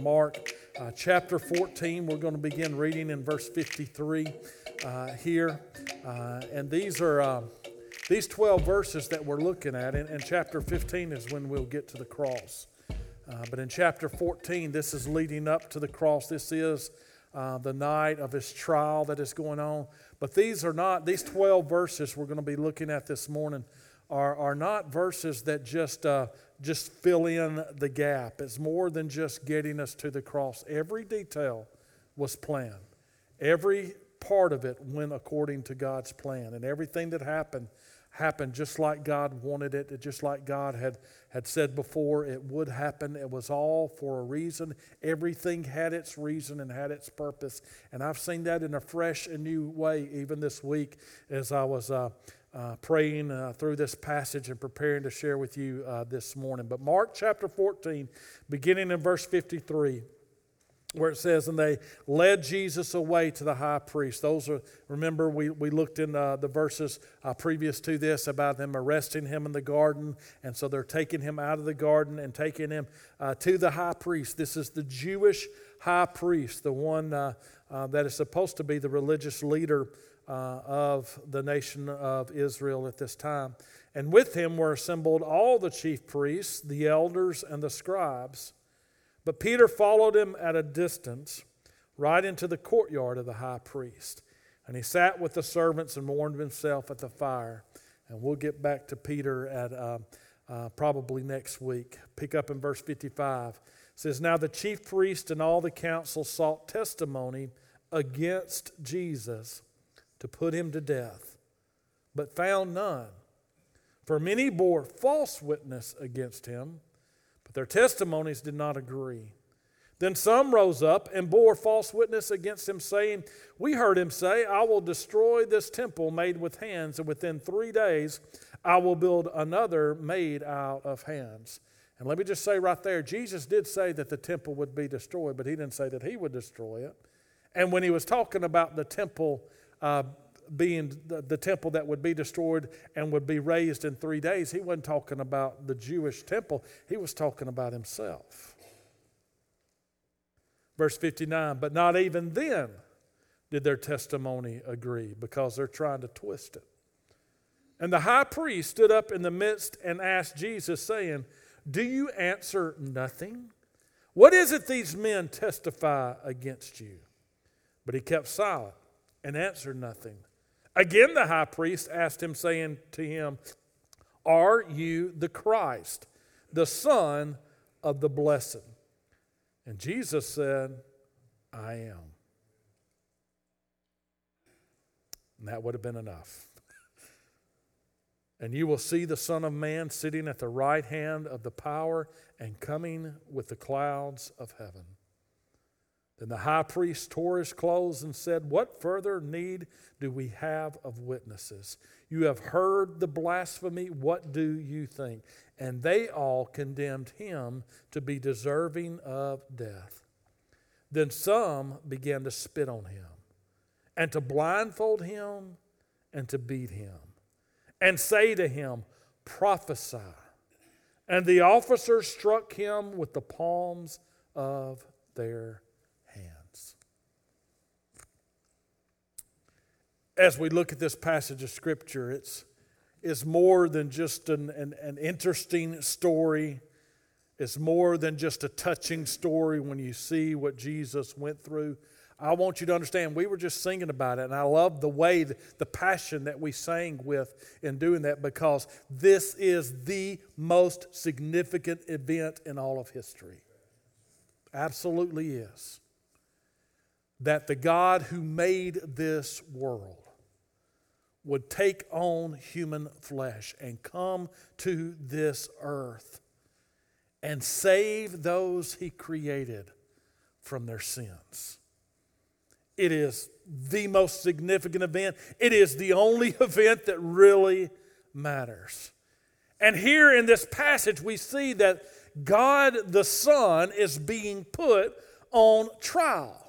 Mark uh, chapter 14. We're going to begin reading in verse 53 uh, here. Uh, and these are uh, these 12 verses that we're looking at. And, and, chapter 15 is when we'll get to the cross. Uh, but in chapter 14, this is leading up to the cross. This is uh, the night of his trial that is going on. But these are not, these 12 verses we're going to be looking at this morning are, are not verses that just, uh, just fill in the gap. It's more than just getting us to the cross. Every detail was planned, every part of it went according to God's plan, and everything that happened happened just like God wanted it, just like God had, had said before it would happen. It was all for a reason. Everything had its reason and had its purpose. And I've seen that in a fresh and new way even this week as I was uh, uh, praying uh, through this passage and preparing to share with you uh, this morning. But Mark chapter 14, beginning in verse 53, where it says, And they led Jesus away to the high priest. Those are, remember, we, we looked in uh, the verses uh, previous to this about them arresting him in the garden. And so they're taking him out of the garden and taking him uh, to the high priest. This is the Jewish high priest, the one that is supposed to be the religious leader uh, of the nation of Israel at this time. And with him were assembled all the chief priests, the elders, and the scribes. But Peter followed him at a distance, right into the courtyard of the high priest. And he sat with the servants and warmed himself at the fire. And we'll get back to Peter at uh, uh, probably next week. Pick up in verse 55. It says, Now the chief priest and all the council sought testimony against Jesus to put him to death, but found none. For many bore false witness against him, but their testimonies did not agree. Then some rose up and bore false witness against him, saying, We heard him say, I will destroy this temple made with hands, and within three days I will build another made out of hands. And let me just say right there, Jesus did say that the temple would be destroyed, but he didn't say that he would destroy it. And when he was talking about the temple uh, being the, the, temple that would be destroyed and would be raised in three days, he wasn't talking about the Jewish temple, he was talking about himself. Verse 59 But not even then did their testimony agree because they're trying to twist it. And the high priest stood up in the midst and asked Jesus, saying, Do you answer nothing? What is it these men testify against you? But he kept silent and answered nothing. Again, the high priest asked him, saying to him, Are you the Christ, the Son of the Blessed? And Jesus said, I am. And that would have been enough. And you will see the Son of Man sitting at the right hand of the power and coming with the clouds of heaven. Then the high priest tore his clothes and said, What further need do we have of witnesses? You have heard the blasphemy. What do you think? And they all condemned him to be deserving of death. Then some began to spit on him, and to blindfold him, and to beat him, and say to him, Prophesy. And the officers struck him with the palms of their as we look at this passage of Scripture, it's, it's more than just an, an, an interesting story. It's more than just a touching story when you see what Jesus went through. I want you to understand, we were just singing about it, and I love the way, the passion that we sang with in doing that because this is the most significant event in all of history. Absolutely is. That the God who made this world would take on human flesh and come to this earth and save those he created from their sins. It is the most significant event. It is the only event that really matters. And here in this passage, we see that God the Son is being put on trial.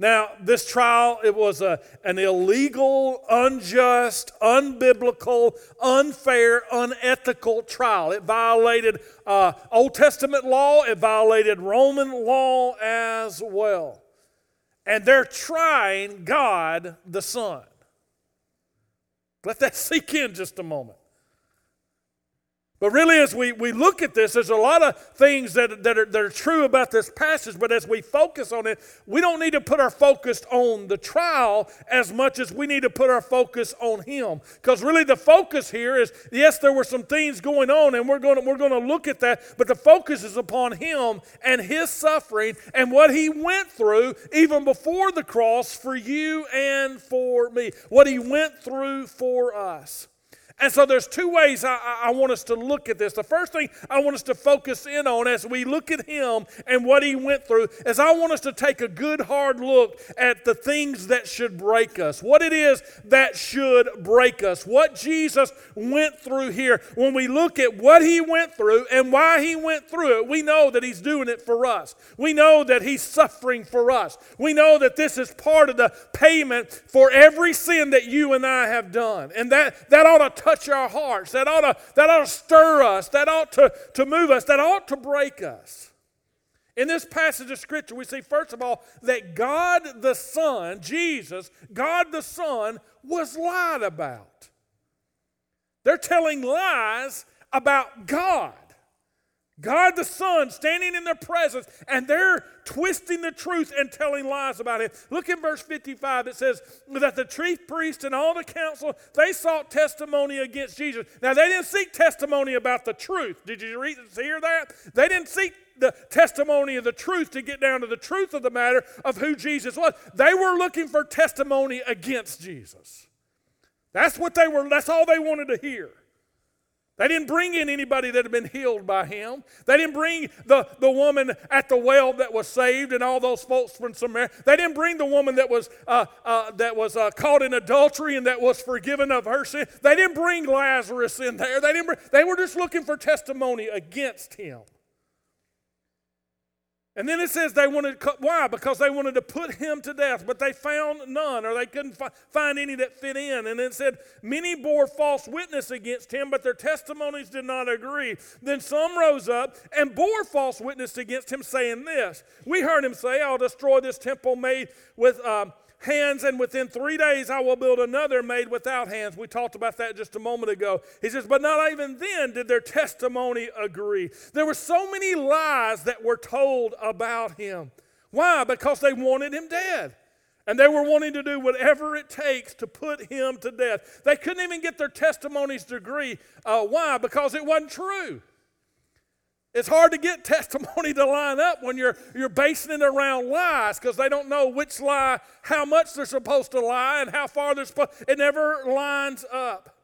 Now, this trial, it was a, an illegal, unjust, unbiblical, unfair, unethical trial. It violated uh, Old Testament law, it violated Roman law as well. And they're trying God the Son. Let that sink in just a moment. But really, as we, we look at this, there's a lot of things that, that, are, that are true about this passage, but as we focus on it, we don't need to put our focus on the trial as much as we need to put our focus on Him. Because really, the focus here is yes, there were some things going on, and we're going we're going to look at that, but the focus is upon Him and His suffering and what He went through even before the cross for you and for me. What He went through for us. And so there's two ways I, I, want us to look at this. The first thing I want us to focus in on as we look at him and what he went through is I want us to take a good hard look at the things that should break us. What it is that should break us. What Jesus went through here. When we look at what he went through and why he went through it, we know that he's doing it for us. We know that he's suffering for us. We know that this is part of the payment for every sin that you and I have done. And that, that ought to touch our hearts. That ought to, that ought to stir us. That ought to, to move us. That ought to break us. In this passage of Scripture, we see, first of all, that God the Son, Jesus, God the Son, was lied about. They're telling lies about God. God the Son standing in their presence, and they're twisting the truth and telling lies about it. Look in verse 55. It says that the chief priest and all the council, they sought testimony against Jesus. Now, they didn't seek testimony about the truth. Did you read, hear that? They didn't seek the testimony of the truth to get down to the truth of the matter of who Jesus was. They were looking for testimony against Jesus. That's what they were, that's all they wanted to hear. They didn't bring in anybody that had been healed by him. They didn't bring the, the woman at the well that was saved and all those folks from Samaria. They didn't bring the woman that was, uh, uh, that was uh, caught in adultery and that was forgiven of her sin. They didn't bring Lazarus in there. They, didn't bring, they were just looking for testimony against him. And then it says they wanted, why? Because they wanted to put him to death, but they found none, or they couldn't fi- find any that fit in. And then it said, many bore false witness against him, but their testimonies did not agree. Then some rose up and bore false witness against him, saying this We heard him say, I'll destroy this temple made with. Um, hands, and within three days I will build another made without hands. We talked about that just a moment ago. He says, But not even then did their testimony agree. There were so many lies that were told about him. Why? Because they wanted him dead. And they were wanting to do whatever it takes to put him to death. They couldn't even get their testimonies to agree. Uh, why? Because it wasn't true. It's hard to get testimony to line up when you're, you're basing it around lies because they don't know which lie, how much they're supposed to lie, and how far they're supposed. It never lines up.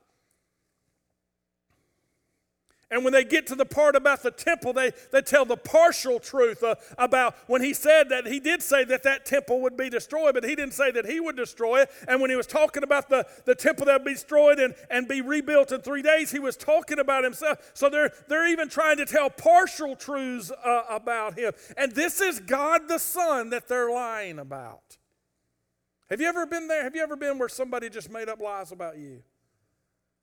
And when they get to the part about the temple, they, they tell the partial truth uh, about when he said that he did say that that temple would be destroyed, but he didn't say that he would destroy it. And when he was talking about the, the temple that would be destroyed and, and be rebuilt in three days, he was talking about himself. So they're, they're even trying to tell partial truths uh, about him. And this is God the Son that they're lying about. Have you ever been there? Have you ever been where somebody just made up lies about you?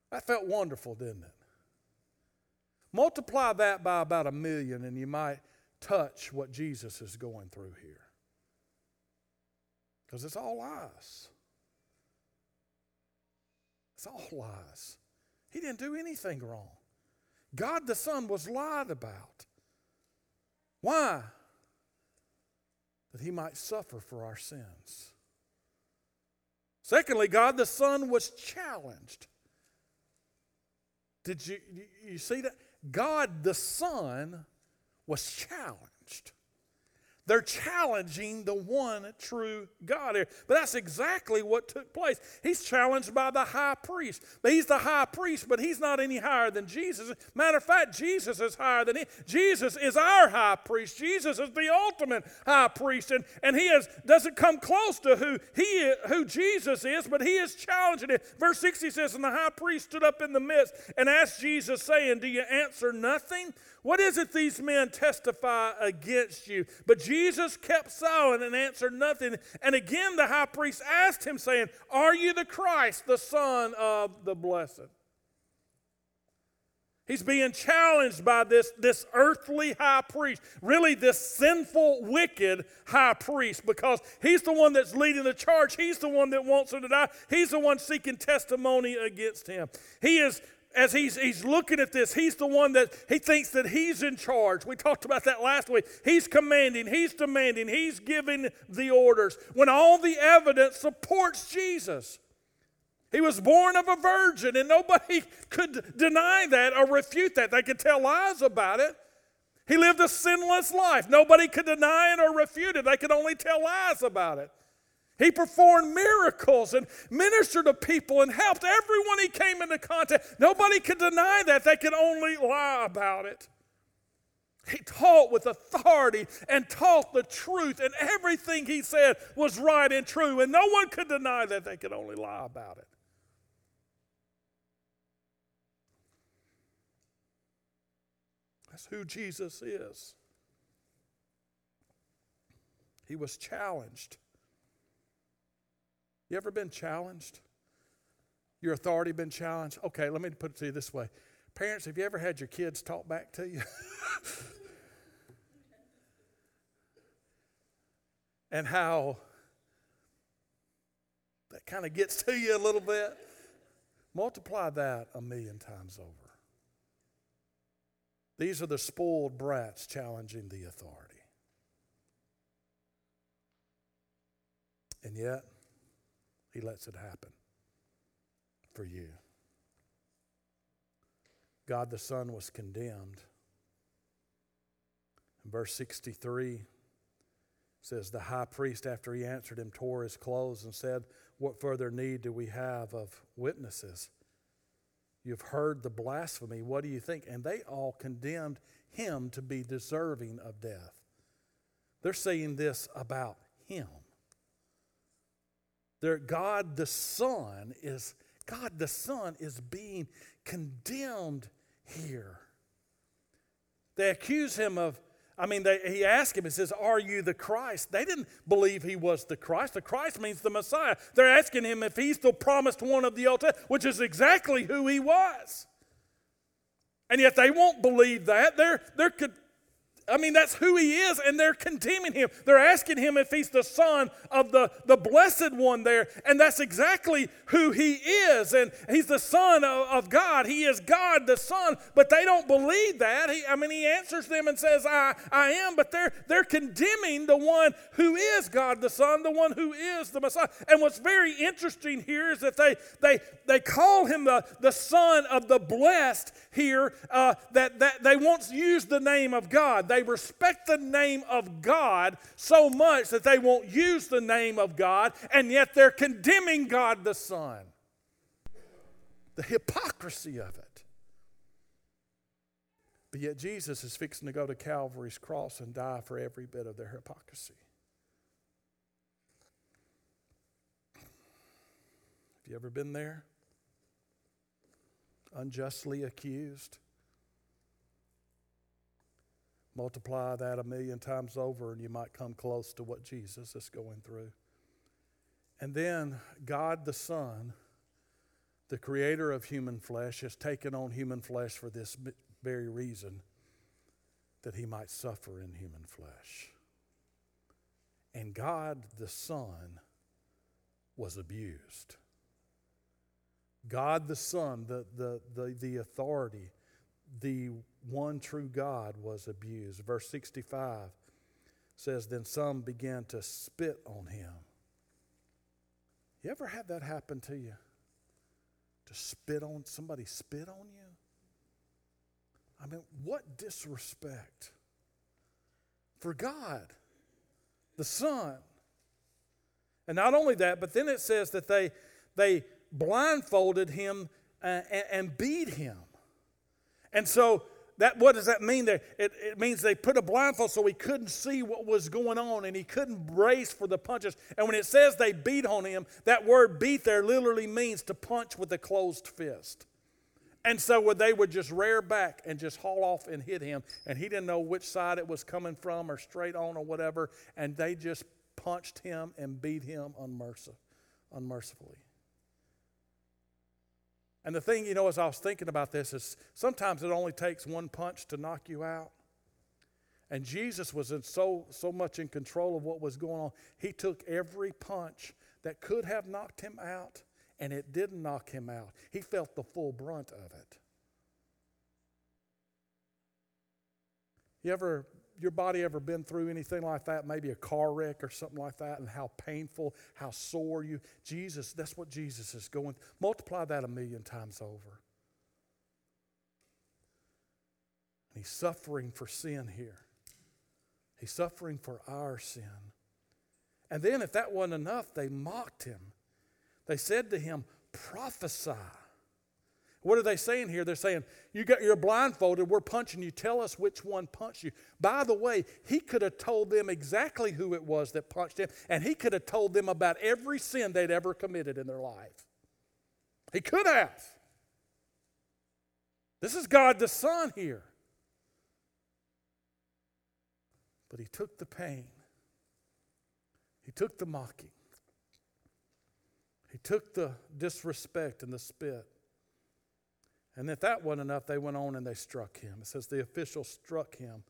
That felt wonderful, didn't it? Multiply that by about a million, and you might touch what Jesus is going through here. Because it's all lies. It's all lies. He didn't do anything wrong. God the Son was lied about. Why? That he might suffer for our sins. Secondly, God the Son was challenged. Did you, you see that? God the Son was challenged. They're challenging the one true God here. But that's exactly what took place. He's challenged by the high priest. He's the high priest, but he's not any higher than Jesus. Matter of fact, Jesus is higher than he. Jesus is our high priest. Jesus is the ultimate high priest. And, and he is, doesn't come close to who he who Jesus is, but he is challenging it. Verse 60 says, And the high priest stood up in the midst and asked Jesus, saying, Do you answer nothing? What is it these men testify against you? But Jesus kept silent and answered nothing. And again the high priest asked him, saying, Are you the Christ, the Son of the Blessed? He's being challenged by this, this earthly high priest, really, this sinful, wicked high priest, because he's the one that's leading the charge. He's the one that wants him to die. He's the one seeking testimony against him. He is as he's, he's looking at this, he's the one that he thinks that he's in charge. We talked about that last week. He's commanding, he's demanding, he's giving the orders when all the evidence supports Jesus. He was born of a virgin, and nobody could deny that or refute that. They could tell lies about it. He lived a sinless life. Nobody could deny it or refute it. They could only tell lies about it. He performed miracles and ministered to people and helped everyone he came into contact. Nobody could deny that. They could only lie about it. He taught with authority and taught the truth, and everything he said was right and true, and no one could deny that. They could only lie about it. That's who Jesus is. He was challenged. You ever been challenged? Your authority been challenged? Okay, let me put it to you this way. Parents, have you ever had your kids talk back to you? and how that kind of gets to you a little bit? Multiply that a million times over. These are the spoiled brats challenging the authority. And yet, he lets it happen for you. God the Son was condemned. In verse 63 says, The high priest, after he answered him, tore his clothes and said, What further need do we have of witnesses? You've heard the blasphemy. What do you think? And they all condemned him to be deserving of death. They're saying this about him. They're, God the Son is God the Son is being condemned here. They accuse him of I mean, they, he asked him, he says, Are you the Christ? They didn't believe he was the Christ. The Christ means the Messiah. They're asking him if he's the promised one of the Old Testament, which is exactly who he was. And yet they won't believe that. They're, they're, I mean, that's who he is, and they're condemning him. They're asking him if he's the son of the, the blessed one there, and that's exactly who he is. And he's the son of, of God. He is God the Son, but they don't believe that. He, I mean, he answers them and says, I, I am, but they're, they're condemning the one who is God the Son, the one who is the Messiah. And what's very interesting here is that they, they, they call him the, the son of the blessed here, uh, that, that they won't use the name of God. They respect the name of God so much that they won't use the name of God, and yet they're condemning God the Son. The hypocrisy of it. But yet Jesus is fixing to go to Calvary's cross and die for every bit of their hypocrisy. Have you ever been there? Unjustly accused? Multiply that a million times over, and you might come close to what Jesus is going through. And then God the Son, the creator of human flesh, has taken on human flesh for this very reason that he might suffer in human flesh. And God the Son was abused. God the Son, the, the, the, the authority, the one true God was abused. Verse 65 says, Then some began to spit on him. You ever had that happen to you? To spit on somebody, spit on you? I mean, what disrespect for God, the Son. And not only that, but then it says that they, they blindfolded him uh, and, and beat him. And so that what does that mean there? It, it means they put a blindfold so he couldn't see what was going on and he couldn't brace for the punches. And when it says they beat on him, that word beat there literally means to punch with a closed fist. And so they would just rear back and just haul off and hit him. And he didn't know which side it was coming from or straight on or whatever. And they just punched him and beat him unmercifully. And the thing, you know, as I was thinking about this, is sometimes it only takes one punch to knock you out. And Jesus was in so, so much in control of what was going on. He took every punch that could have knocked him out, and it didn't knock him out. He felt the full brunt of it. You ever, your body ever been through anything like that? Maybe a car wreck or something like that, and how painful, how sore you. Jesus, that's what Jesus is going. Multiply that a million times over. he's suffering for sin here. He's suffering for our sin. And then, if that wasn't enough, they mocked him. They said to him, Prophesy. What are they saying here? They're saying, you got, You're blindfolded, we're punching you. Tell us which one punched you. By the way, he could have told them exactly who it was that punched him, and he could have told them about every sin they'd ever committed in their life. He could have. This is God the Son here. But he took the pain, he took the mocking, he took the disrespect and the spit. And if that wasn't enough, they went on and they struck him. It says the officials struck him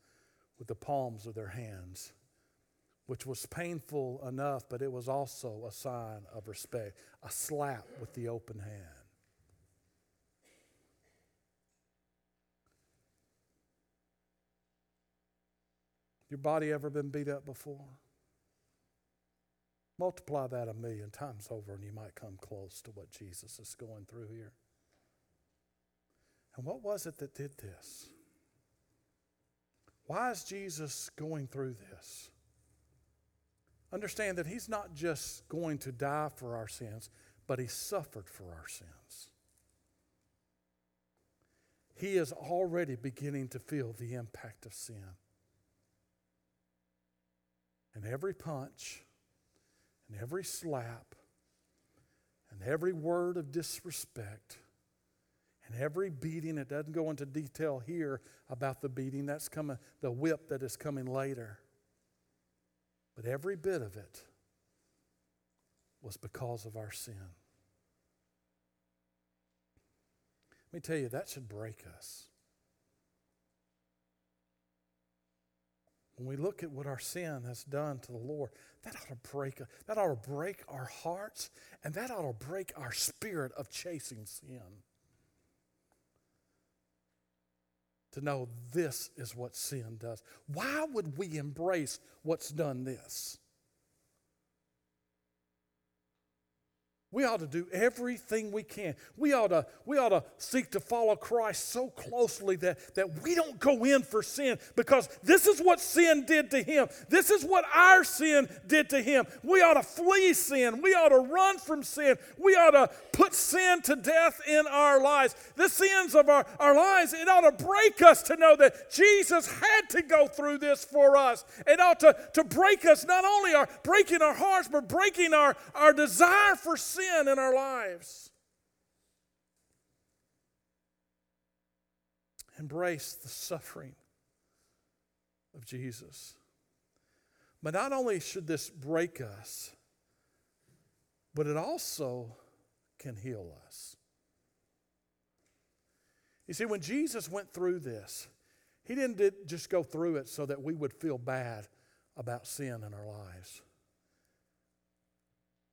with the palms of their hands, which was painful enough, but it was also a sign of respect, a slap with the open hand. Your body ever been beat up before? Multiply that a million times over, and you might come close to what Jesus is going through here. And what was it that did this? Why is Jesus going through this? Understand that He's not just going to die for our sins, but He suffered for our sins. He is already beginning to feel the impact of sin. And every punch, and every slap, and every word of disrespect, and every beating, it doesn't go into detail here about the beating, that's coming, the whip that is coming later. But every bit of it was because of our sin. Let me tell you, that should break us. When we look at what our sin has done to the Lord, that ought to break us. that ought to break our hearts and that ought to break our spirit of chasing sin. To know this is what sin does. Why would we embrace what's done this? We ought to do everything we can. We ought to, we ought to seek to follow Christ so closely that, that we don't go in for sin because this is what sin did to him. This is what our sin did to him. We ought to flee sin. We ought to run from sin. We ought to put sin to death in our lives. The sins of our, our lives, it ought to break us to know that Jesus had to go through this for us. It ought to, to break us, not only our breaking our hearts, but breaking our, our desire for sin sin in our lives. Embrace the suffering of Jesus. But not only should this break us, but it also can heal us. You see, when Jesus went through this, he didn't just go through it so that we would feel bad about sin in our lives.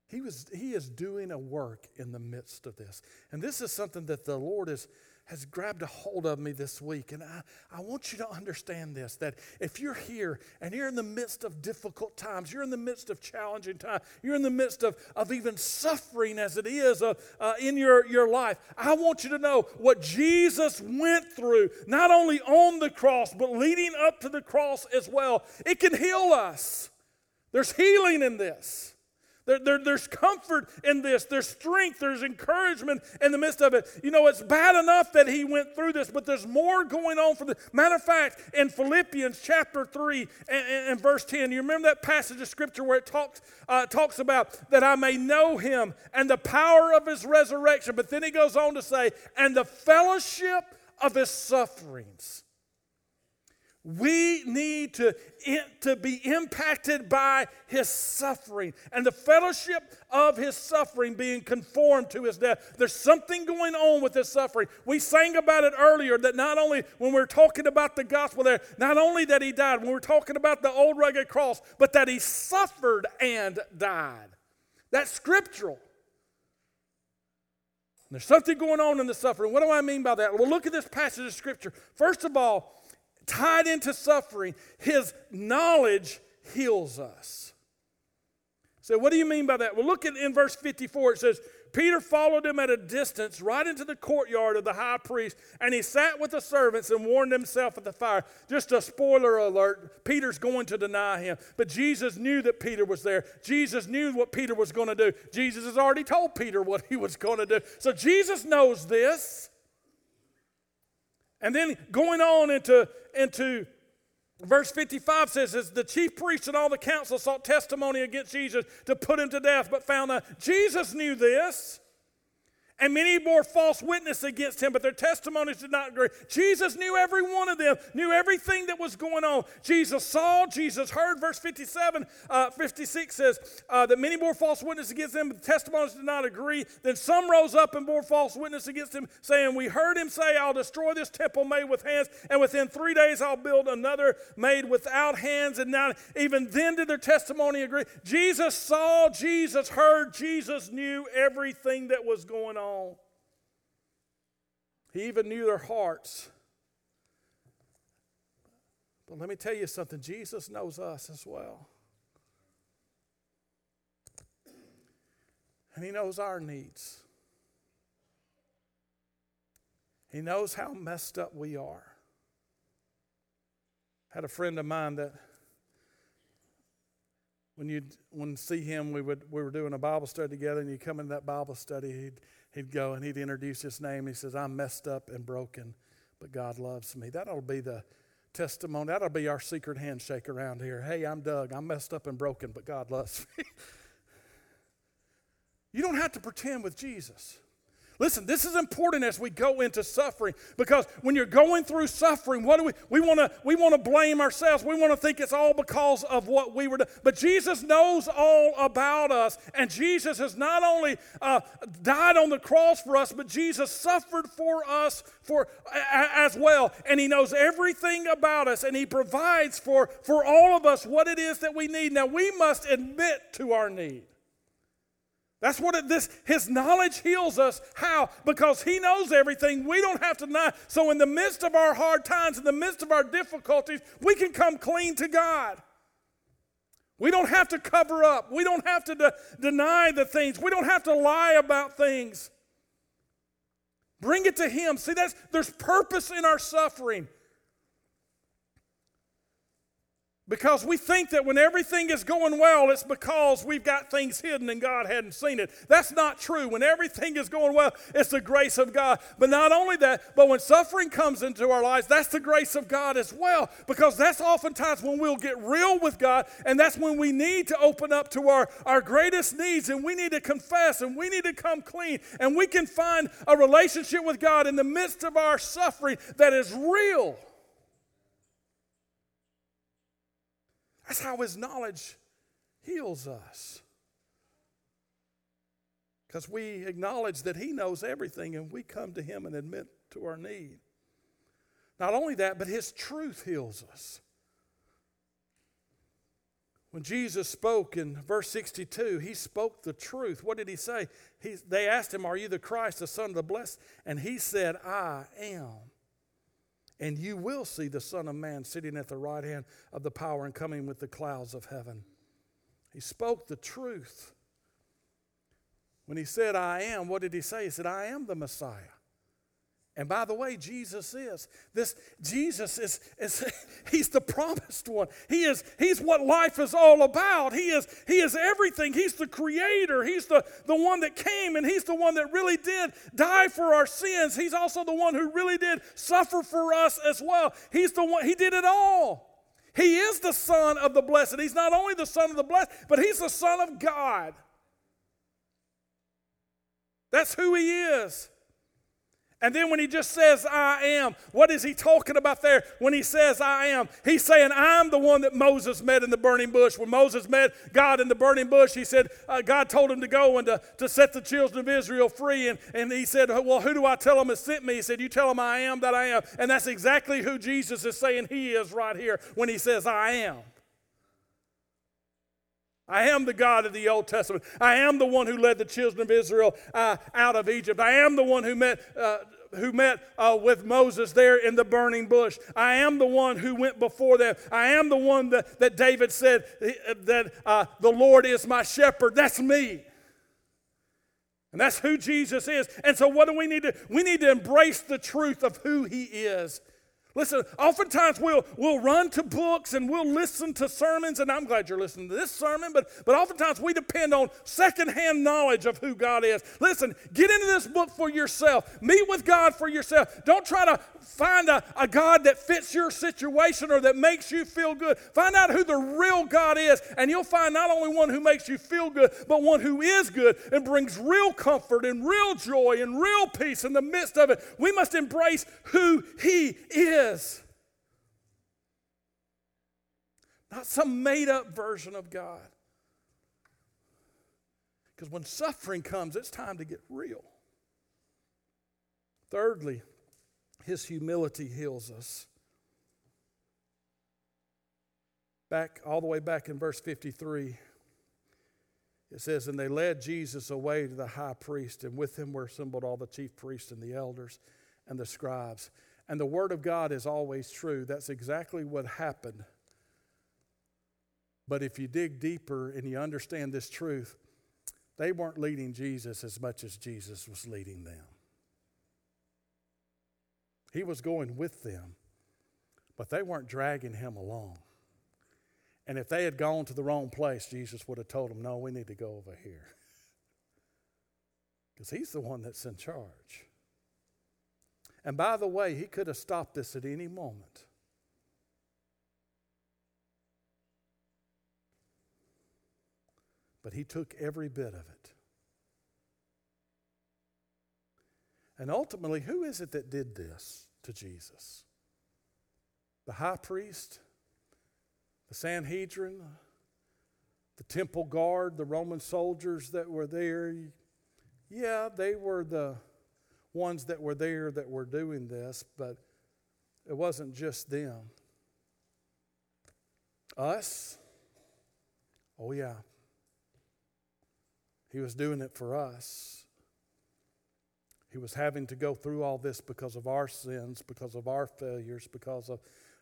He, was, he is doing a work in the midst of this. And this is something that the Lord is, has grabbed a hold of me this week. And I, I want you to understand this that if you're here and you're in the midst of difficult times, you're in the midst of challenging times, you're in the midst of, of even suffering as it is uh, uh, in your, your life, I want you to know what Jesus went through, not only on the cross, but leading up to the cross as well. It can heal us. There's healing in this. There, there, there's comfort in this. There's strength. There's encouragement in the midst of it. You know, it's bad enough that he went through this, but there's more going on for the matter of fact, in Philippians chapter 3 and, and, and verse 10, you remember that passage of scripture where it talks, uh, talks about that I may know him and the power of his resurrection. But then he goes on to say, and the fellowship of his sufferings we need to, to be impacted by his suffering and the fellowship of his suffering being conformed to his death. There's something going on with his suffering. We sang about it earlier that not only when we're talking about the gospel there, not only that he died, when we're talking about the old rugged cross, but that he suffered and died. That's scriptural. There's something going on in the suffering. What do I mean by that? Well, look at this passage of scripture. First of all, tied into suffering, his knowledge heals us. So, what do you mean by that? Well, look at in verse 54, it says, Peter followed him at a distance right into the courtyard of the high priest, and he sat with the servants and warmed himself at the fire. Just a spoiler alert Peter's going to deny him. But Jesus knew that Peter was there. Jesus knew what Peter was going to do. Jesus has already told Peter what he was going to do. So Jesus knows this. And then going on into, into verse 55 says, As the chief priests and all the council sought testimony against Jesus to put him to death, but found that Jesus knew this. And many bore false witness against him, but their testimonies did not agree. Jesus knew every one of them, knew everything that was going on. Jesus saw, Jesus heard. Verse 57, uh, 56 says uh, that many bore false witness against him, but the testimonies did not agree. Then some rose up and bore false witness against him, saying, We heard him say, I'll destroy this temple made with hands, and within three days I'll build another made without hands. And now, even then did their testimony agree. Jesus saw, Jesus heard, Jesus knew everything that was going on on. He even knew their hearts. But let me tell you something Jesus knows us as well. And He knows our needs. He knows how messed up we are. I had a friend of mine that when you when see him, we would we were doing a Bible study together, and you come into that Bible study, he'd he'd go and he'd introduce his name. He says, I'm messed up and broken, but God loves me. That'll be the testimony. That'll be our secret handshake around here. Hey, I'm Doug. I'm messed up and broken, but God loves me. you don't have to pretend with Jesus. Listen, this is important as we go into suffering because when you're going through suffering, what do we we want to we want to blame ourselves. We want to think it's all because of what we were doing. But Jesus knows all about us, and Jesus has not only uh, died on the cross for us, but Jesus suffered for us for as well, and He knows everything about us, and He provides for for all of us what it is that we need. Now we must admit to our need. That's what it, this his knowledge heals us. How? Because he knows everything. We don't have to know. So in the midst of our hard times, in the midst of our difficulties, we can come clean to God. We don't have to cover up. We don't have to de- deny the things. We don't have to lie about things. Bring it to him. See, that's there's purpose in our suffering. Because we think that when everything is going well, it's because we've got things hidden and God hadn't seen it. That's not true. When everything is going well, it's the grace of God. But not only that, but when suffering comes into our lives, that's the grace of God as well. Because that's oftentimes when we'll get real with God, and that's when we need to open up to our, our greatest needs, and we need to confess, and we need to come clean, and we can find a relationship with God in the midst of our suffering that is real. That's how his knowledge heals us. Because we acknowledge that he knows everything and we come to him and admit to our need. Not only that, but his truth heals us. When Jesus spoke in verse 62, he spoke the truth. What did he say? He, they asked him, Are you the Christ, the Son of the Blessed? And he said, I am and you will see the Son of Man sitting at the right hand of the power and coming with the clouds of heaven. He spoke the truth. When he said, I am, what did he say? He said, I am the Messiah. And by the way, Jesus is. This Jesus is, is he's the promised one. He is he's what life is all about. He is he is everything. He's the creator. He's the, the one that came and he's the one that really did die for our sins. He's also the one who really did suffer for us as well. He's the one he did it all. He is the son of the blessed. He's not only the son of the blessed, but he's the son of God. That's who he is. And then when he just says, I am, what is he talking about there when he says, I am? He's saying, I'm the one that Moses met in the burning bush. When Moses met God in the burning bush, he said, uh, God told him to go and to, to set the children of Israel free. And, and he said, Well, who do I tell them has sent me? He said, You tell them I am that I am. And that's exactly who Jesus is saying he is right here when he says, I am. I am the God of the Old Testament. I am the one who led the children of Israel uh, out of Egypt. I am the one who met, uh, who met uh, with Moses there in the burning bush. I am the one who went before them. I am the one that, that David said that uh, the Lord is my shepherd. That's me. And that's who Jesus is. And so, what do we need to? We need to embrace the truth of who He is. Listen, oftentimes we'll, we'll run to books and we'll listen to sermons, and I'm glad you're listening to this sermon, but, but oftentimes we depend on secondhand knowledge of who God is. Listen, get into this book for yourself. Meet with God for yourself. Don't try to find a, a God that fits your situation or that makes you feel good. Find out who the real God is, and you'll find not only one who makes you feel good, but one who is good and brings real comfort and real joy and real peace in the midst of it. We must embrace who He is is. Not some made up version of God. Because when suffering comes, it's time to get real. Thirdly, his humility heals us. Back all the way back in verse 53, it says, And they led Jesus away to the high priest, and with him were assembled all the chief priests and the elders and the scribes. And the Word of God is always true. That's exactly what happened. But if you dig deeper and you understand this truth, they weren't leading Jesus as much as Jesus was leading them. He was going with them, but they weren't dragging him along. And if they had gone to the wrong place, Jesus would have told them, No, we need to go over here. Because he's the one that's in charge. And by the way, he could have stopped this at any moment. But he took every bit of it. And ultimately, who is it that did this to Jesus? The high priest, the Sanhedrin, the temple guard, the Roman soldiers that were there. Yeah, they were the ones that were there that were doing this, but it wasn't just them. Us? Oh, yeah. He was doing it for us. He was having to go through all this because of our sins, because of our failures, because of,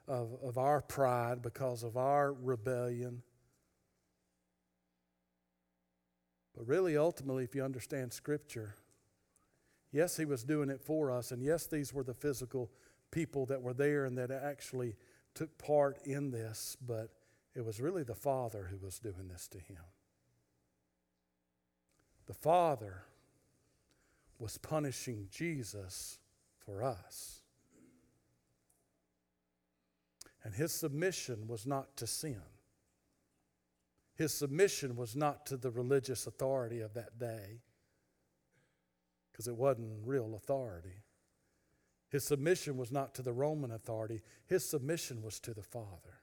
of, of our pride, because of our rebellion. But really, ultimately, if you understand Scripture, Yes, he was doing it for us. And yes, these were the physical people that were there and that actually took part in this, but it was really the Father who was doing this to him. The Father was punishing Jesus for us. And his submission was not to sin. His submission was not to the religious authority of that day because it wasn't real authority. His submission was not to the Roman authority, his submission was to the Father.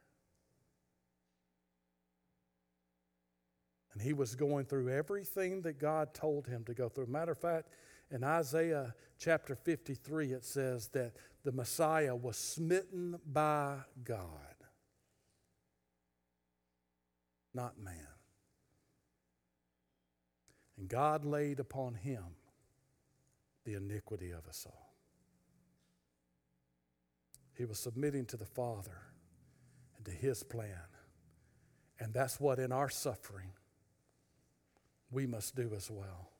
And he was going through everything that God told him to go through. Matter of fact, in Isaiah chapter 53, it says that the Messiah was smitten by God, not man. And God laid upon him the iniquity of us all. He was submitting to the Father and to His plan. And that's what in our suffering we must do as well.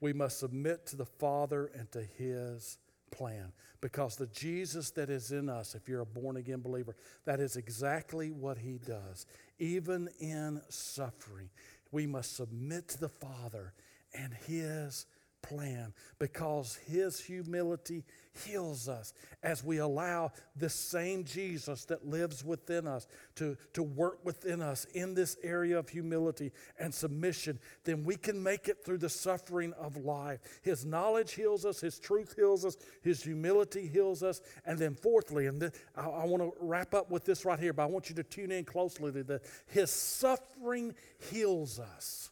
We must submit to the Father and to His plan. Because the Jesus that is in us, if you're a born again believer, that is exactly what he does. Even in suffering, we must submit to the Father and his plan because his humility heals us as we allow this same Jesus that lives within us to, to work within us in this area of humility and submission, then we can make it through the suffering of life. His knowledge heals us, His truth heals us, His humility heals us. And then, fourthly, and I, I want to wrap up with this right here, but I want you to tune in closely to this His suffering heals us.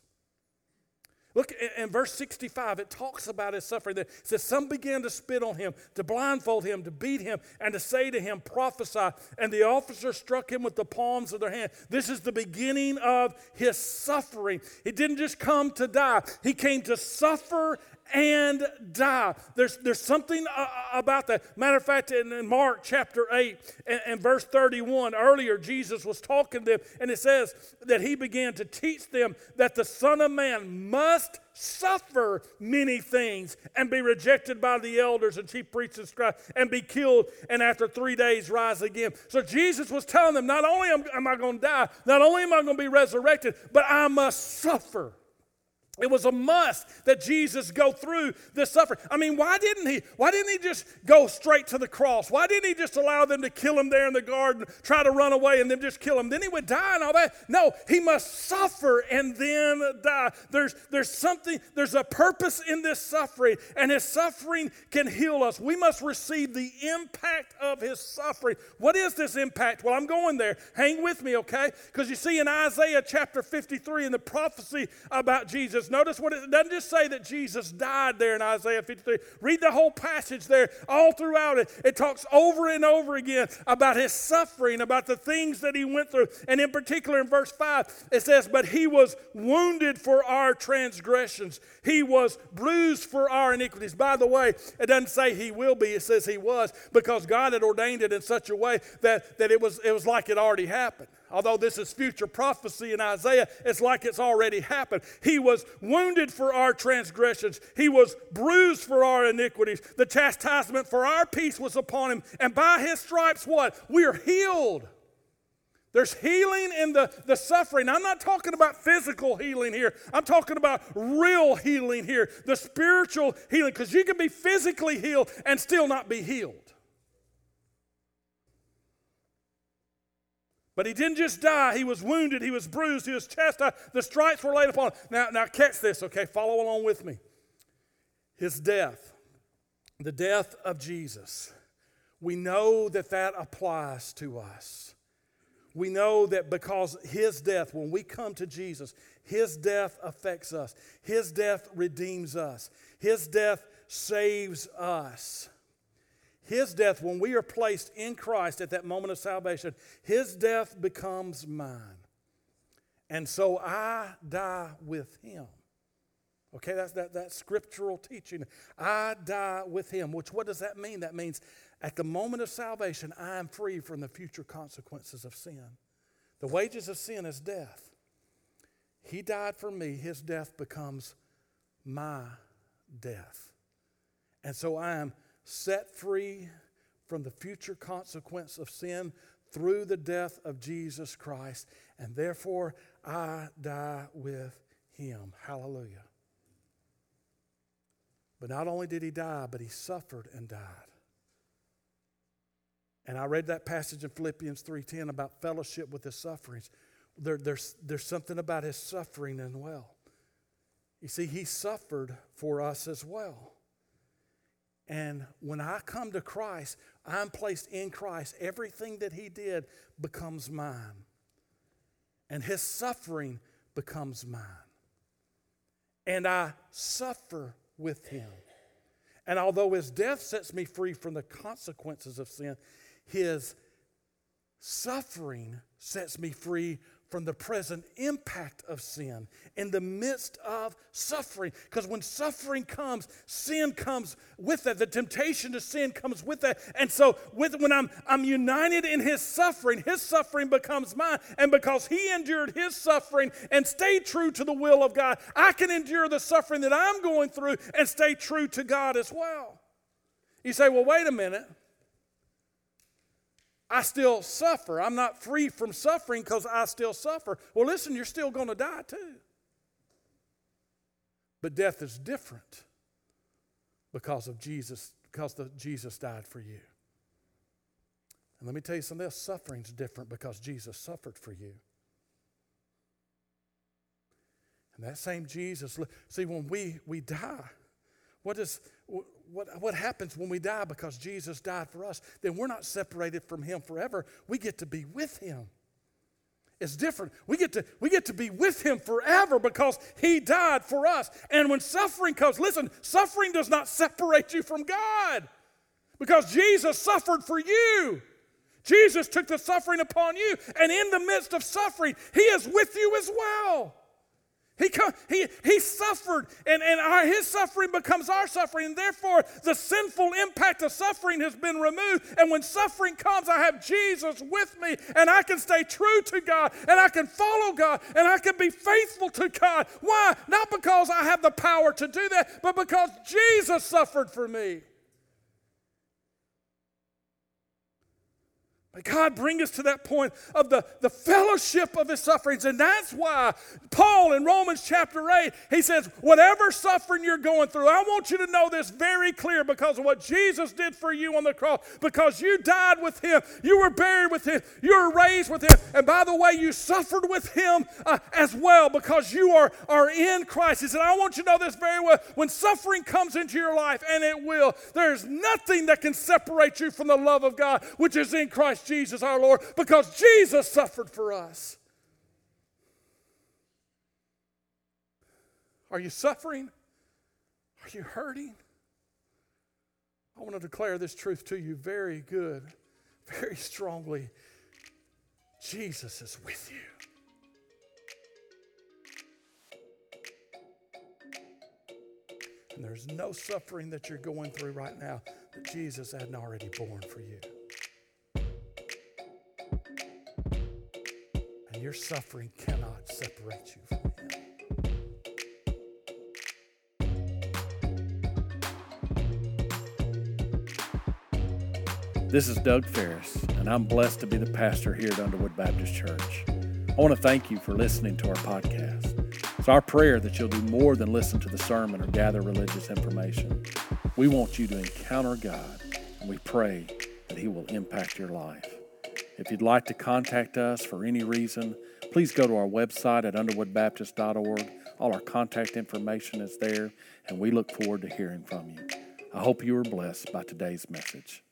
Look in verse 65, it talks about his suffering. It says, Some began to spit on him, to blindfold him, to beat him, and to say to him, Prophesy. And the officers struck him with the palms of their hand. This is the beginning of his suffering. He didn't just come to die, he came to suffer and die. There's, there's something uh, uh, about that. Matter of fact, in, in Mark chapter 8 and, and, verse 31, earlier Jesus was talking to them, and it says that he began to teach them that the Son of Man must suffer many things and be rejected by the elders and chief priests and scribes and be killed and after three days rise again. So Jesus was telling them, not only am, am I going to die, not only am I going to be resurrected, but I must suffer. It was a must that Jesus go through this suffering. I mean, why didn't he? Why didn't he just go straight to the cross? Why didn't he just allow them to kill him there in the garden, try to run away and then just kill him? Then he would die and all that. No, he must suffer and then die. There's, there's something, there's a purpose in this suffering, and his suffering can heal us. We must receive the impact of his suffering. What is this impact? Well, I'm going there. Hang with me, okay? Because you see in Isaiah chapter 53 in the prophecy about Jesus, Notice what it doesn't just say that Jesus died there in Isaiah 53. Read the whole passage there, all throughout it. It talks over and over again about his suffering, about the things that he went through. And in particular, in verse 5, it says, But he was wounded for our transgressions, he was bruised for our iniquities. By the way, it doesn't say he will be, it says he was, because God had ordained it in such a way that, that it, was, it was like it already happened although this is future prophecy in Isaiah, it's like it's already happened. He was wounded for our transgressions, he was bruised for our iniquities. The chastisement for our peace was upon him, and by his stripes, what? We are healed. There's healing in the, the suffering. I'm not talking about physical healing here. I'm talking about real healing here, the spiritual healing, because you can be physically healed and still not be healed. But he didn't just die. He was wounded. He was bruised. He was chastised. The stripes were laid upon him. Now, now catch this, okay? Follow along with me. His death, the death of Jesus, we know that that applies to us. We know that because his death, when we come to Jesus, his death affects us, his death redeems us, his death saves us. His death, when we are placed in Christ at that moment of salvation, His death becomes mine. And so I die with Him. Okay, that's that, that scriptural teaching. I die with Him, which what does that mean? That means at the moment of salvation, I am free from the future consequences of sin. The wages of sin is death. He died for me, His death becomes my death. And so I am set free from the future consequence of sin through the death of Jesus Christ, and therefore I die with him. Hallelujah. But not only did he die, but he suffered and died. And I read that passage in Philippians 3:10 about fellowship with his sufferings. There, there's, there's something about his suffering as well. You see, he suffered for us as well. And when I come to Christ, I'm placed in Christ. Everything that He did becomes mine. And His suffering becomes mine. And I suffer with Him. And although His death sets me free from the consequences of sin, His suffering sets me free from the present impact of sin in the midst of suffering. Because when suffering comes, sin comes with that. The temptation to sin comes with that. And so with, when I'm, I'm united in his suffering, his suffering becomes mine. And because he endured his suffering and stayed true to the will of God, I can endure the suffering that I'm going through and stay true to God as well. You say, well, wait a minute. I still suffer. I'm not free from suffering because I still suffer. Well, listen, you're still going to die too. But death is different because of Jesus, because the, Jesus died for you. And let me tell you something else suffering's different because Jesus suffered for you. And that same Jesus, see, when we, we die, what, is, what, what happens when we die because Jesus died for us? Then we're not separated from Him forever. We get to be with Him. It's different. We get, to, we get to be with Him forever because He died for us. And when suffering comes, listen, suffering does not separate you from God because Jesus suffered for you. Jesus took the suffering upon you, and in the midst of suffering, He is with you as well. He, come, he, he suffered, and, and our, his suffering becomes our suffering, and therefore the sinful impact of suffering has been removed. And when suffering comes, I have Jesus with me, and I can stay true to God, and I can follow God, and I can be faithful to God. Why? Not because I have the power to do that, but because Jesus suffered for me. God bring us to that point of the, the fellowship of his sufferings. And that's why Paul in Romans chapter 8, he says, whatever suffering you're going through, I want you to know this very clear because of what Jesus did for you on the cross. Because you died with him, you were buried with him, you were raised with him. And by the way, you suffered with him uh, as well because you are, are in Christ. He said, I want you to know this very well. When suffering comes into your life, and it will, there's nothing that can separate you from the love of God, which is in Christ Jesus our Lord because Jesus suffered for us. Are you suffering? Are you hurting? I want to declare this truth to you very good, very strongly. Jesus is with you. And there's no suffering that you're going through right now that Jesus hadn't already borne for you. And your suffering cannot separate you from Him. This is Doug Ferris, and I'm blessed to be the pastor here at Underwood Baptist Church. I want to thank you for listening to our podcast. It's our prayer that you'll do more than listen to the sermon or gather religious information. We want you to encounter God, and we pray that He will impact your life. If you'd like to contact us for any reason, please go to our website at underwoodbaptist.org. All our contact information is there, and we look forward to hearing from you. I hope you were blessed by today's message.